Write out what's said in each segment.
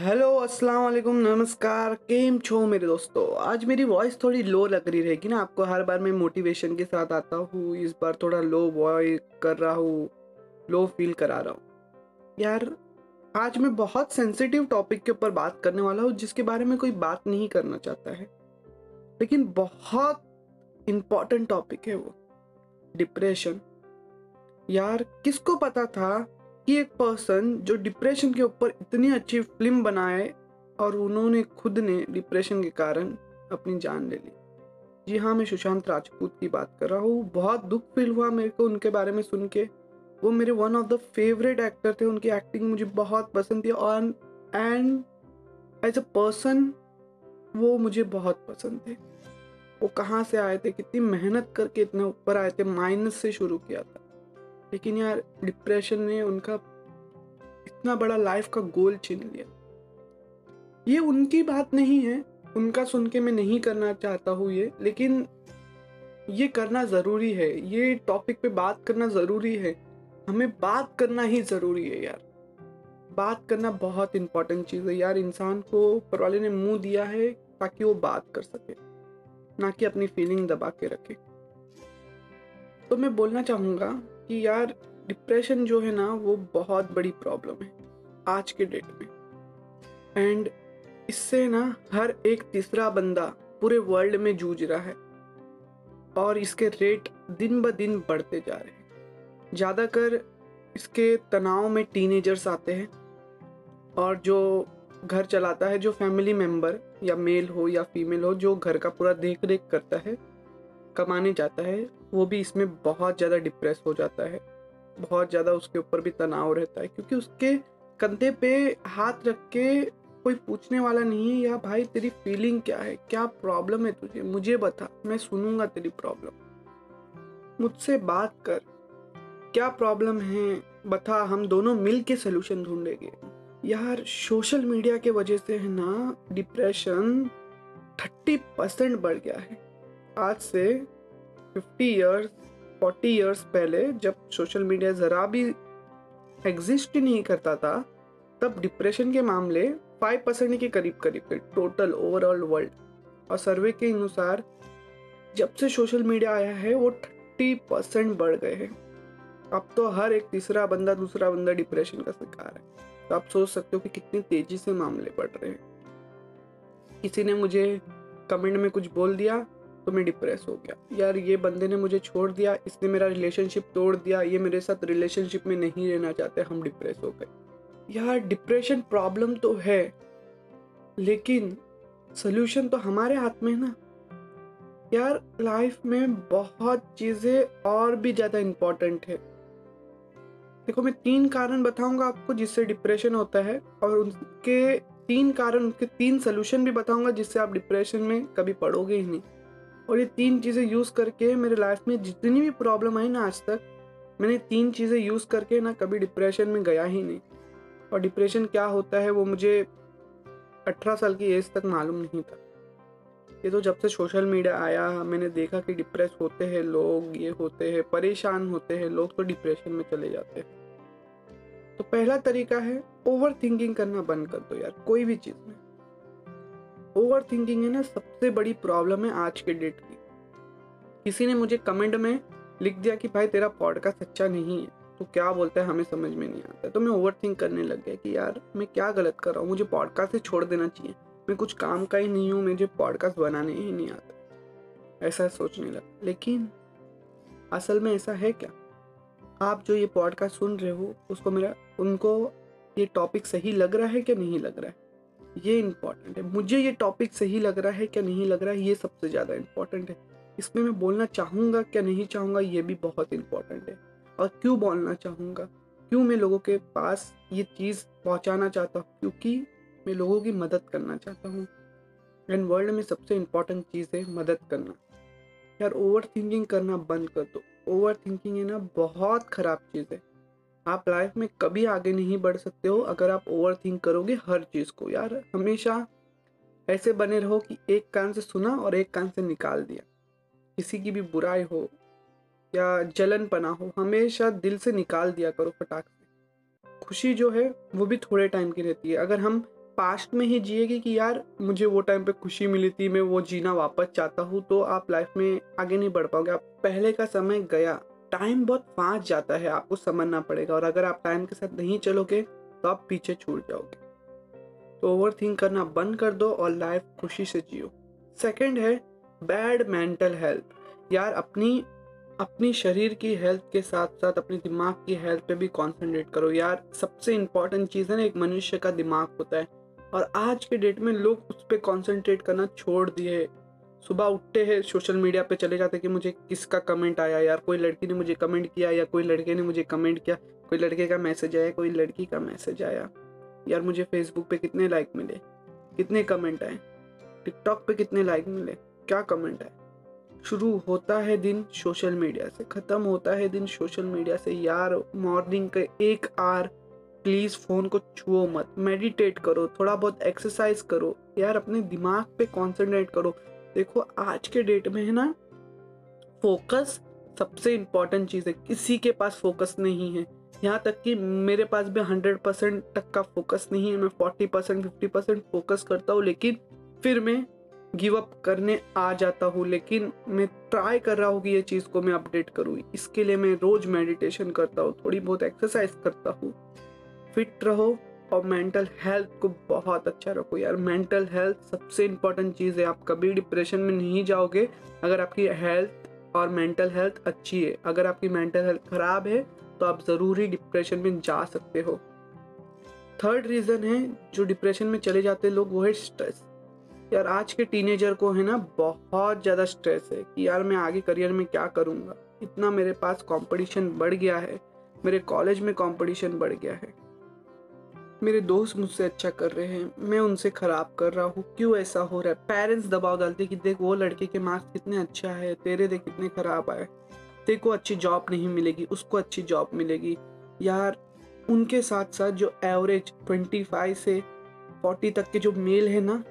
Hello, अस्सलाम वालेकुम, नमस्कार। केम छो मेरे दोस्तों? आज मेरी वॉइस थोड़ी लो लग रही रहेगी ना, आपको हर बार मैं मोटिवेशन के साथ आता हूँ, इस बार थोड़ा लो वॉइस कर रहा हूँ लो फील करा रहा हूँ। यार, आज मैं बहुत सेंसिटिव टॉपिक के ऊपर बात करने वाला हूँ, जिसके बारे में कोई बात नहीं करना चाहता है। लेकिन बहुत इंपॉर्टेंट टॉपिक है वो डिप्रेशन यार, किसको पता था कि एक पर्सन जो डिप्रेशन के ऊपर इतनी अच्छी फ़िल्म बनाए और उन्होंने खुद ने डिप्रेशन के कारण अपनी जान ले ली। जी हाँ मैं सुशांत राजपूत की बात कर रहा हूँ। बहुत दुख फील हुआ मेरे को उनके बारे में सुन के। वो मेरे one of the favourite actor थे। उनकी एक्टिंग मुझे बहुत पसंद थी और एंड एज अ पर्सन वो मुझे बहुत पसंद थे। वो कहाँ से आए थे? कितनी मेहनत करके इतने ऊपर आए थे? माइनस से शुरू किया था। लेकिन यार डिप्रेशन ने उनका इतना बड़ा लाइफ का गोल छीन लिया। ये उनकी बात नहीं है, उनका सुन के मैं नहीं करना चाहता हूँ ये, लेकिन ये करना ज़रूरी है। ये टॉपिक पे बात करना ज़रूरी है। हमें बात करना ही ज़रूरी है यार। बात करना बहुत इंपॉर्टेंट चीज़ है यार। इंसान को परवाले ने मुँह दिया है ताकि वो बात कर सके, ना कि अपनी फीलिंग दबा के रखे। तो मैं बोलना चाहूँगा कि यार डिप्रेशन जो है ना, वो बहुत बड़ी प्रॉब्लम है, आज के डेट में। एंड इससे ना, हर एक तीसरा बंदा पूरे वर्ल्ड में जूझ रहा है। और इसके रेट दिन ब दिन बढ़ते जा रहे हैं। ज़्यादातर इसके तनाव में टीनेजर्स आते हैं। और जो घर चलाता है, जो फैमिली मेंबर या मेल हो या फीमेल हो, जो घर का पूरा देख रेख करता है कमाने जाता है, वो भी इसमें बहुत ज़्यादा डिप्रेस हो जाता है। बहुत ज़्यादा उसके ऊपर भी तनाव रहता है, क्योंकि उसके कंधे पे हाथ रख के कोई पूछने वाला नहीं है या भाई, तेरी फीलिंग क्या है? क्या प्रॉब्लम है तुझे? मुझे बता, मैं सुनूँगा तेरी प्रॉब्लम मुझसे बात कर, क्या प्रॉब्लम है? बता, हम दोनों मिल के सोल्यूशन ढूंढेंगे। यार सोशल मीडिया के वजह से है ना डिप्रेशन थर्टी परसेंट बढ़ गया है। आज से फिफ्टी ईयर्स फोर्टी ईयर्स पहले जब सोशल मीडिया ज़रा भी एग्जिस्ट ही नहीं करता था, तब डिप्रेशन के मामले फाइव परसेंट के करीब करीब थे टोटल ओवरऑल वर्ल्ड और सर्वे के अनुसार जब से सोशल मीडिया आया है, वो थर्टी परसेंट बढ़ गए हैं। अब तो हर एक तीसरा बंदा, दूसरा बंदा डिप्रेशन का शिकार है। तो आप सोच सकते हो कि कितनी तेज़ी से मामले बढ़ रहे हैं। किसी ने मुझे कमेंट में कुछ बोल दिया? तो मैं डिप्रेस हो गया। यार, ये बंदे ने मुझे छोड़ दिया, इसने मेरा रिलेशनशिप तोड़ दिया, ये मेरे साथ रिलेशनशिप में नहीं रहना चाहते, हम डिप्रेस हो गए। यार डिप्रेशन प्रॉब्लम तो है, लेकिन सोल्यूशन तो हमारे हाथ में है ना। यार लाइफ में बहुत चीज़ें और भी ज़्यादा इम्पोर्टेंट है। देखो, मैं तीन कारण बताऊँगा आपको जिससे डिप्रेशन होता है, और उनके तीन कारण, उनके तीन सोल्यूशन भी बताऊँगा जिससे आप डिप्रेशन में कभी पड़ोगे ही नहीं। और ये तीन चीज़ें यूज़ करके मेरे लाइफ में जितनी भी प्रॉब्लम आई ना आज तक, मैंने तीन चीज़ें यूज़ करके ना कभी डिप्रेशन में गया ही नहीं। और डिप्रेशन क्या होता है वो मुझे अठारह साल की एज तक मालूम नहीं था। ये तो जब से सोशल मीडिया आया, मैंने देखा कि डिप्रेस होते हैं लोग, ये होते हैं, परेशान होते हैं लोग तो डिप्रेशन में चले जाते हैं। तो पहला तरीका है ओवर थिंकिंग करना बंद कर दो यार, कोई भी चीज़ में। ओवर थिंकिंग है ना, सबसे बड़ी प्रॉब्लम है आज के डेट की। किसी ने मुझे कमेंट में लिख दिया कि भाई तेरा पॉडकास्ट अच्छा नहीं है तो क्या बोलता है हमें समझ में नहीं आता। तो मैं ओवर थिंक करने लग गया कि यार, मैं क्या गलत कर रहा हूँ? मुझे पॉडकास्ट से छोड़ देना चाहिए। मैं कुछ काम का ही नहीं हूँ, मुझे पॉडकास्ट बनाने ही नहीं आता। ऐसा सोचने लगा। लेकिन असल में ऐसा है क्या? आप जो ये पॉडकास्ट सुन रहे हो, उसको मेरा, उनको ये टॉपिक सही लग रहा है क्या नहीं लग रहा है? ये इंपॉर्टेंट है। मुझे ये टॉपिक सही लग रहा है क्या नहीं लग रहा है? ये सबसे ज़्यादा इंपॉर्टेंट है। इसमें मैं बोलना चाहूँगा क्या नहीं चाहूँगा, ये भी बहुत इंपॉर्टेंट है। और क्यों बोलना चाहूँगा? क्यों मैं लोगों के पास ये चीज़ पहुँचाना चाहता हूँ? क्योंकि मैं लोगों की मदद करना चाहता हूँ। एंड वर्ल्ड में सबसे इंपॉर्टेंट चीज़ है मदद करना। यार ओवर थिंकिंग करना बंद कर दो। ओवर थिंकिंग है ना, बहुत ख़राब चीज़ है। आप लाइफ में कभी आगे नहीं बढ़ सकते हो अगर आप ओवर थिंक करोगे हर चीज़ को। यार, हमेशा ऐसे बने रहो कि एक कान से सुना और एक कान से निकाल दिया। किसी की भी बुराई हो या जलन पना हो, हमेशा दिल से निकाल दिया करो फटाक से। खुशी जो है, वो भी थोड़े टाइम की रहती है। अगर हम पास्ट में ही जिएगी कि यार, मुझे वो टाइम पे खुशी मिली थी, मैं वो जीना वापस चाहता हूँ तो आप लाइफ में आगे नहीं बढ़ पाओगे। आप पहले का समय गया। टाइम बहुत फास्ट जाता है, आपको समझना पड़ेगा और अगर आप टाइम के साथ नहीं चलोगे तो आप पीछे छूट जाओगे। तो ओवर थिंक करना बंद कर दो और लाइफ खुशी से जियो। सेकेंड है बैड मेंटल हेल्थ यार, अपनी अपनी शरीर की हेल्थ के साथ साथ अपने दिमाग की हेल्थ पे भी कॉन्सेंट्रेट करो। यार, सबसे इम्पोर्टेंट चीज़ है ना, एक मनुष्य का दिमाग होता है। और आज के डेट में लोग उस पर कॉन्सेंट्रेट करना छोड़ दिए सुबह उठते हैं सोशल मीडिया पे चले जाते कि मुझे किसका कमेंट आया यार? कोई लड़की ने मुझे कमेंट किया या कोई लड़के ने मुझे कमेंट किया? कोई लड़के का मैसेज आया, कोई लड़की का मैसेज आया? यार मुझे फेसबुक पे कितने लाइक मिले? कितने कमेंट आए? टिकटॉक पे कितने लाइक मिले? क्या कमेंट आए? शुरू होता है दिन सोशल मीडिया से, ख़त्म होता है दिन सोशल मीडिया से। यार मॉर्निंग का एक आर प्लीज़ फ़ोन को छुओ मत। मेडिटेट करो, थोड़ा बहुत एक्सरसाइज करो। यार, अपने दिमाग पे कंसंट्रेट करो। देखो, आज के डेट में है ना फोकस सबसे इंपॉर्टेंट चीज़ है। किसी के पास फोकस नहीं है। यहाँ तक कि मेरे पास भी हंड्रेड परसेंट तक का फोकस नहीं है। मैं forty percent fifty percent focus करता हूँ, लेकिन फिर मैं गिव अप करने आ जाता हूँ। लेकिन मैं ट्राई कर रहा हूँ कि ये चीज़ को मैं अपडेट करूँ। इसके लिए मैं रोज़ मेडिटेशन करता हूँ, थोड़ी बहुत एक्सरसाइज करता हूँ। फिट रहो। और मेंटल हेल्थ को बहुत अच्छा रखो यार। मेंटल हेल्थ सबसे इम्पोर्टेंट चीज़ है। आप कभी डिप्रेशन में नहीं जाओगे, अगर आपकी हेल्थ और मेंटल हेल्थ अच्छी है। अगर आपकी मेंटल हेल्थ ख़राब है तो आप ज़रूरी डिप्रेशन में जा सकते हो। थर्ड रीज़न है, जो डिप्रेशन में चले जाते लोग, वो है स्ट्रेस यार, आज के टीनेजर को है ना, बहुत ज़्यादा स्ट्रेस है कि यार, मैं आगे करियर में क्या करूँगा? इतना मेरे पास कंपटीशन बढ़ गया है। मेरे कॉलेज में कंपटीशन बढ़ गया है। मेरे दोस्त मुझसे अच्छा कर रहे हैं। मैं उनसे ख़राब कर रहा हूँ। क्यों ऐसा हो रहा है? पेरेंट्स दबाव डालते कि देख, वो लड़के के मार्क्स कितने अच्छा है, तेरे देख कितने ख़राब आए तेरे को अच्छी जॉब नहीं मिलेगी, उसको अच्छी जॉब मिलेगी। यार, उनके साथ साथ जो एवरेज ट्वेंटी फाइव से फोर्टी तक के जो मेल है ना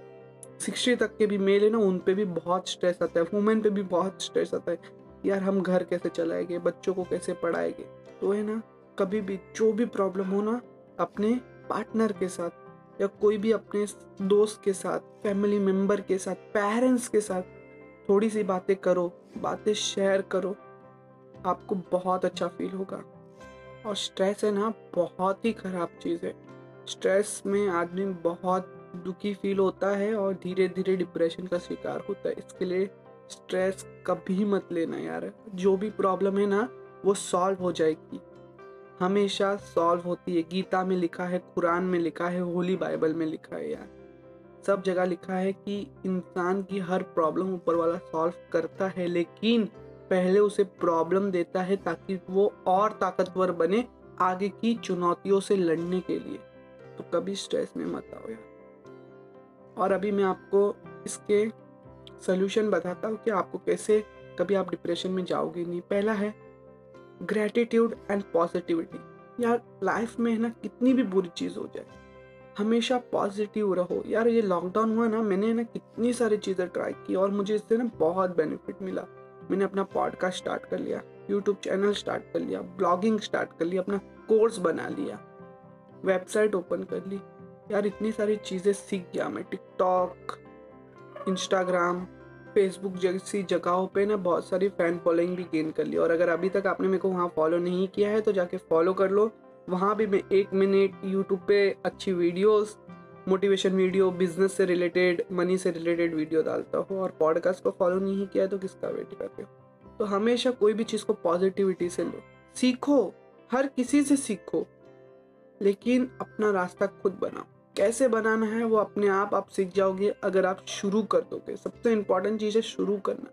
सिक्सटी तक के भी मेल है ना, उन पर भी बहुत स्ट्रेस आता है। वुमेन पे भी बहुत स्ट्रेस आता है। यार, हम घर कैसे चलाएँगे? बच्चों को कैसे पढ़ाएँगे? तो है ना, कभी भी जो भी प्रॉब्लम हो ना, अपने पार्टनर के साथ या कोई भी अपने दोस्त के साथ फैमिली मेंबर के साथ पेरेंट्स के साथ थोड़ी सी बातें करो, बातें शेयर करो, आपको बहुत अच्छा फील होगा। और स्ट्रेस है ना, बहुत ही ख़राब चीज़ है। स्ट्रेस में आदमी बहुत दुखी फील होता है और धीरे धीरे डिप्रेशन का शिकार होता है। इसके लिए स्ट्रेस कभी मत लेना यार। जो भी प्रॉब्लम है ना, वो सॉल्व हो जाएगी। हमेशा सॉल्व होती है। गीता में लिखा है, कुरान में लिखा है, होली बाइबल में लिखा है यार। सब जगह लिखा है कि इंसान की हर प्रॉब्लम ऊपर वाला सॉल्व करता है, लेकिन पहले उसे प्रॉब्लम देता है ताकि वो और ताकतवर बने आगे की चुनौतियों से लड़ने के लिए। तो कभी स्ट्रेस में मत आओ यार। और अभी मैं आपको इसके सोल्यूशन बताता हूँ कि आपको कैसे, कभी आप डिप्रेशन में जाओगे नहीं। पहला है ग्रेटिट्यूड एंड पॉजिटिविटी यार लाइफ में है ना, कितनी भी बुरी चीज़ हो जाए, हमेशा पॉजिटिव रहो। यार, ये लॉकडाउन हुआ ना, मैंने ना कितनी सारी चीज़ें ट्राई की और मुझे इससे ना बहुत बेनिफिट मिला। मैंने अपना पॉडकास्ट स्टार्ट कर लिया यूट्यूब चैनल स्टार्ट कर लिया ब्लॉगिंग स्टार्ट कर लिया, अपना कोर्स बना लिया वेबसाइट ओपन कर ली। यार, इतनी सारी चीज़ें सीख गया मैं टिकटॉक इंस्टाग्राम फेसबुक जैसी जगहों पे ना बहुत सारी फ़ैन फॉलोइंग भी गेन कर ली। और अगर अभी तक आपने मेरे को वहाँ फॉलो नहीं किया है तो जाके फॉलो कर लो। वहाँ भी मैं एक मिनट यूट्यूब पे अच्छी वीडियोस मोटिवेशन वीडियो बिज़नेस से रिलेटेड मनी से रिलेटेड वीडियो डालता हूँ। और पॉडकास्ट को फॉलो नहीं किया है तो किसका वेट कर रहे हो? तो हमेशा कोई भी चीज़ को पॉजिटिविटी से लो। सीखो, हर किसी से सीखो, लेकिन अपना रास्ता खुद बनाओ। कैसे बनाना है, वो अपने आप आप सीख जाओगे अगर आप शुरू कर दोगे। सबसे इम्पोर्टेंट चीज़ है शुरू करना।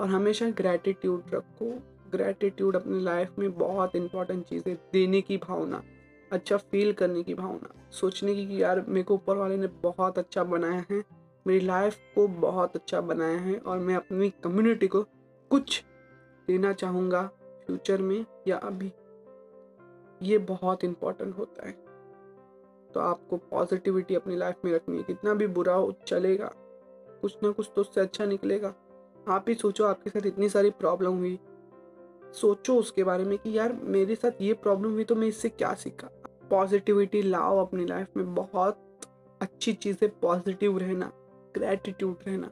और हमेशा ग्रैटिट्यूड रखो। ग्रैटिट्यूड अपनी लाइफ में बहुत इंपॉर्टेंट चीज़ है, देने की भावना। अच्छा फील करने की भावना। सोचने की कि यार, मेरे को ऊपर वाले ने बहुत अच्छा बनाया है, मेरी लाइफ को बहुत अच्छा बनाया है और मैं अपनी कम्युनिटी को कुछ देना चाहूँगा फ्यूचर में या अभी। ये बहुत इम्पोर्टेंट होता है। तो आपको पॉजिटिविटी अपनी लाइफ में रखनी है। कितना भी बुरा हो, चलेगा। कुछ ना कुछ तो उससे अच्छा निकलेगा। आप ही सोचो, आपके साथ इतनी सारी प्रॉब्लम हुई। सोचो उसके बारे में कि यार, मेरे साथ ये प्रॉब्लम हुई तो मैं इससे क्या सीखा? पॉजिटिविटी लाओ अपनी लाइफ में। बहुत अच्छी चीज़ें पॉजिटिव रहना ग्रेटिट्यूड रहना।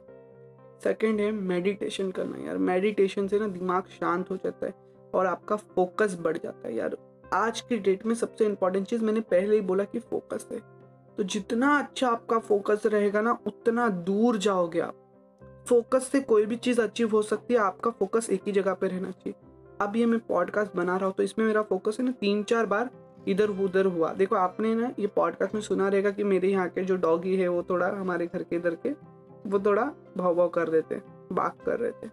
सेकंड है मेडिटेशन करना। यार मेडिटेशन से ना दिमाग शांत हो जाता है और आपका फोकस बढ़ जाता है। यार आज की डेट में सबसे इम्पोर्टेंट चीज़ मैंने पहले ही बोला कि फोकस है। तो जितना अच्छा आपका फोकस रहेगा ना, उतना दूर जाओगे आप। फोकस से कोई भी चीज़ अचीव हो सकती है, आपका फोकस एक ही जगह पर रहना चाहिए। अब ये मैं पॉडकास्ट बना रहा हूँ तो इसमें मेरा फोकस है ना तीन चार बार इधर उधर हुआ। देखो, आपने ना ये पॉडकास्ट में सुना रहेगा कि मेरे यहाँ के जो डॉगी है, वो थोड़ा हमारे घर के इधर के, वो थोड़ा भाव भाव कर रहे थे बात कर रहे थे।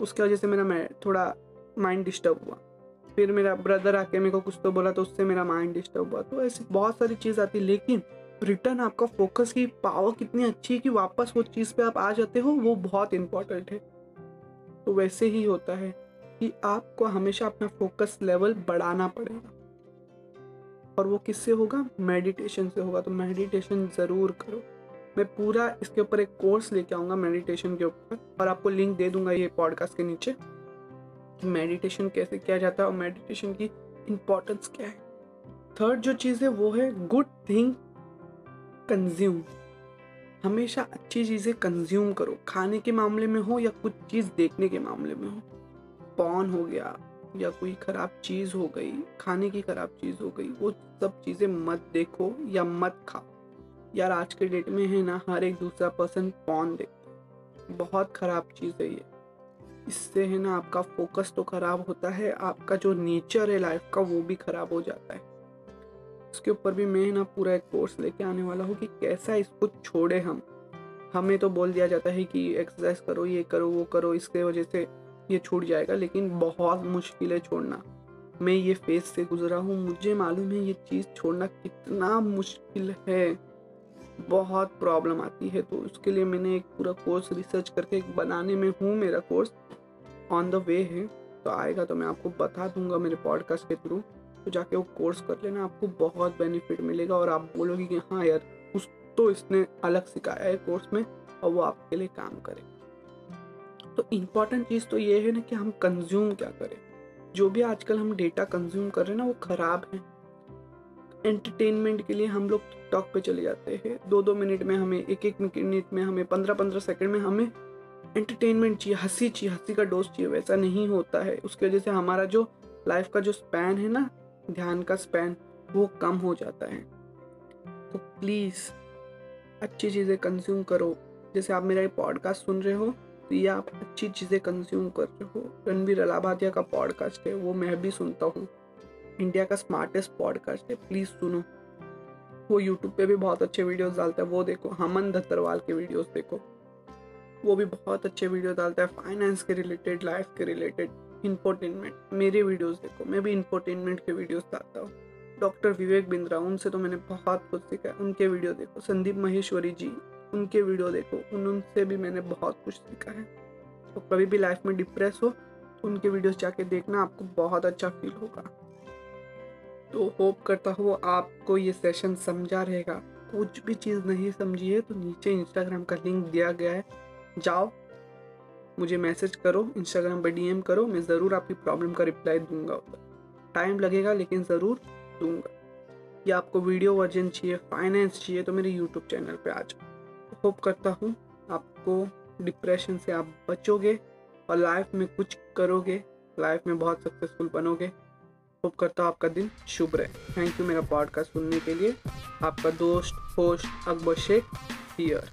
उसकी वजह से मेरा मैं, थोड़ा माइंड डिस्टर्ब हुआ। फिर मेरा ब्रदर आके मेरे को कुछ तो बोला तो उससे मेरा माइंड डिस्टर्ब हुआ। तो ऐसी बहुत सारी चीज़ आती है, लेकिन रिटर्न आपका फोकस की पावर कितनी अच्छी है कि वापस वो चीज़ पे आप आ जाते हो, वो बहुत इंपॉर्टेंट है। तो वैसे ही होता है कि आपको हमेशा अपना फोकस लेवल बढ़ाना पड़ेगा। और वो किससे होगा? मेडिटेशन से होगा। तो मेडिटेशन ज़रूर करो। मैं पूरा इसके ऊपर एक कोर्स लेके आऊँगा मेडिटेशन के ऊपर और आपको लिंक दे दूँगा ये पॉडकास्ट के नीचे। मेडिटेशन कैसे किया जाता है और मेडिटेशन की इम्पोर्टेंस क्या है? थर्ड जो चीज़ है, वो है गुड थिंग कंज्यूम हमेशा अच्छी चीज़ें कंज्यूम करो। खाने के मामले में हो या कुछ चीज़ देखने के मामले में हो। पॉन हो गया या कोई ख़राब चीज़ हो गई, खाने की ख़राब चीज़ हो गई, वो सब चीज़ें मत देखो या मत खाओ। यार आज के डेट में है ना, हर एक दूसरा पर्सन पॉन देखता बहुत ख़राब चीज़ है ये। इससे है ना आपका फोकस तो ख़राब होता है, आपका जो नेचर है लाइफ का वो भी ख़राब हो जाता है। उसके ऊपर भी मैं ना पूरा एक कोर्स लेके आने वाला हूँ कि कैसा इसको छोड़े हम। हमें तो बोल दिया जाता है कि एक्सरसाइज करो, ये करो, वो करो, इसके वजह से ये छूट जाएगा, लेकिन बहुत मुश्किल है छोड़ना। मैं ये फ़ेज़ से गुजरा हूँ, मुझे मालूम है ये चीज़ छोड़ना कितना मुश्किल है। बहुत प्रॉब्लम आती है तो उसके लिए मैंने एक पूरा कोर्स रिसर्च करके एक बनाने में हूँ मेरा कोर्स ऑन द वे है। तो आएगा तो मैं आपको बता दूँगा मेरे पॉडकास्ट के थ्रू तो जाके वो कोर्स कर लेना, आपको बहुत बेनिफिट मिलेगा और आप बोलोगे कि हाँ यार, उस तो इसने अलग सिखाया है कोर्स में और वो आपके लिए काम करे तो इंपॉर्टेंट चीज़ तो ये है ना कि हम कंज्यूम क्या करें। जो भी आजकल हम डेटा कंज्यूम कर रहे हैं ना, वो ख़राब है। एंटरटेनमेंट के लिए हम लोग टिकटॉक पे चले जाते हैं। दो दो मिनट में हमें एक एक मिनट में हमें पंद्रह पंद्रह सेकंड में हमें एंटरटेनमेंट चाहिए, हँसी चाहिए, हँसी का डोज चाहिए, वैसा नहीं होता है। उसकी वजह से हमारा जो लाइफ का जो स्पैन है ना, ध्यान का स्पैन वो कम हो जाता है। तो प्लीज़ अच्छी चीज़ें कंज्यूम करो। जैसे आप मेरा ये पॉडकास्ट सुन रहे हो तो ये आप अच्छी चीज़ें कंज्यूम कर रहे हो। रणबीर अलाभादिया का पॉडकास्ट है, वो मैं भी सुनता हूँ। इंडिया का स्मार्टेस्ट पॉडकास्ट है प्लीज़ सुनो। वो यूट्यूब पे भी बहुत अच्छे वीडियोस डालता है, वो देखो, हमन धत्तरवाल के वीडियोस देखो। वो भी बहुत अच्छे वीडियो डालता है फाइनेंस के रिलेटेड लाइफ के रिलेटेड इंफोटेनमेंट मेरे वीडियोस देखो। मैं भी इंफोटेनमेंट के वीडियोस डालता हूँ। डॉक्टर विवेक बिंद्रा उनसे तो मैंने बहुत कुछ सीखा है। उनके वीडियो देखो, संदीप महेश्वरी जी, उनके वीडियो देखो उनसे भी मैंने बहुत कुछ सीखा है। तो कभी भी लाइफ में डिप्रेस हो, उनके वीडियोस जाके देखना, आपको बहुत अच्छा फील होगा। तो होप करता हूँ आपको ये सेशन समझा रहेगा। कुछ भी चीज़ नहीं समझी है तो नीचे इंस्टाग्राम का लिंक दिया गया है। जाओ, मुझे मैसेज करो इंस्टाग्राम पर डीएम करो, मैं ज़रूर आपकी प्रॉब्लम का रिप्लाई दूँगा। टाइम लगेगा, लेकिन ज़रूर दूँगा। या आपको वीडियो वर्जन चाहिए फाइनेंस चाहिए तो मेरे यूट्यूब चैनल पे आ जाओ। होप करता हूँ आपको डिप्रेशन से आप बचोगे और लाइफ में कुछ करोगे। लाइफ में बहुत सक्सेसफुल बनोगे। होप करता हूँ आपका दिन शुभ रहे। थैंक यू मेरा पॉडकास्ट सुनने के लिए। आपका दोस्त होस्ट अकबर शेख हियर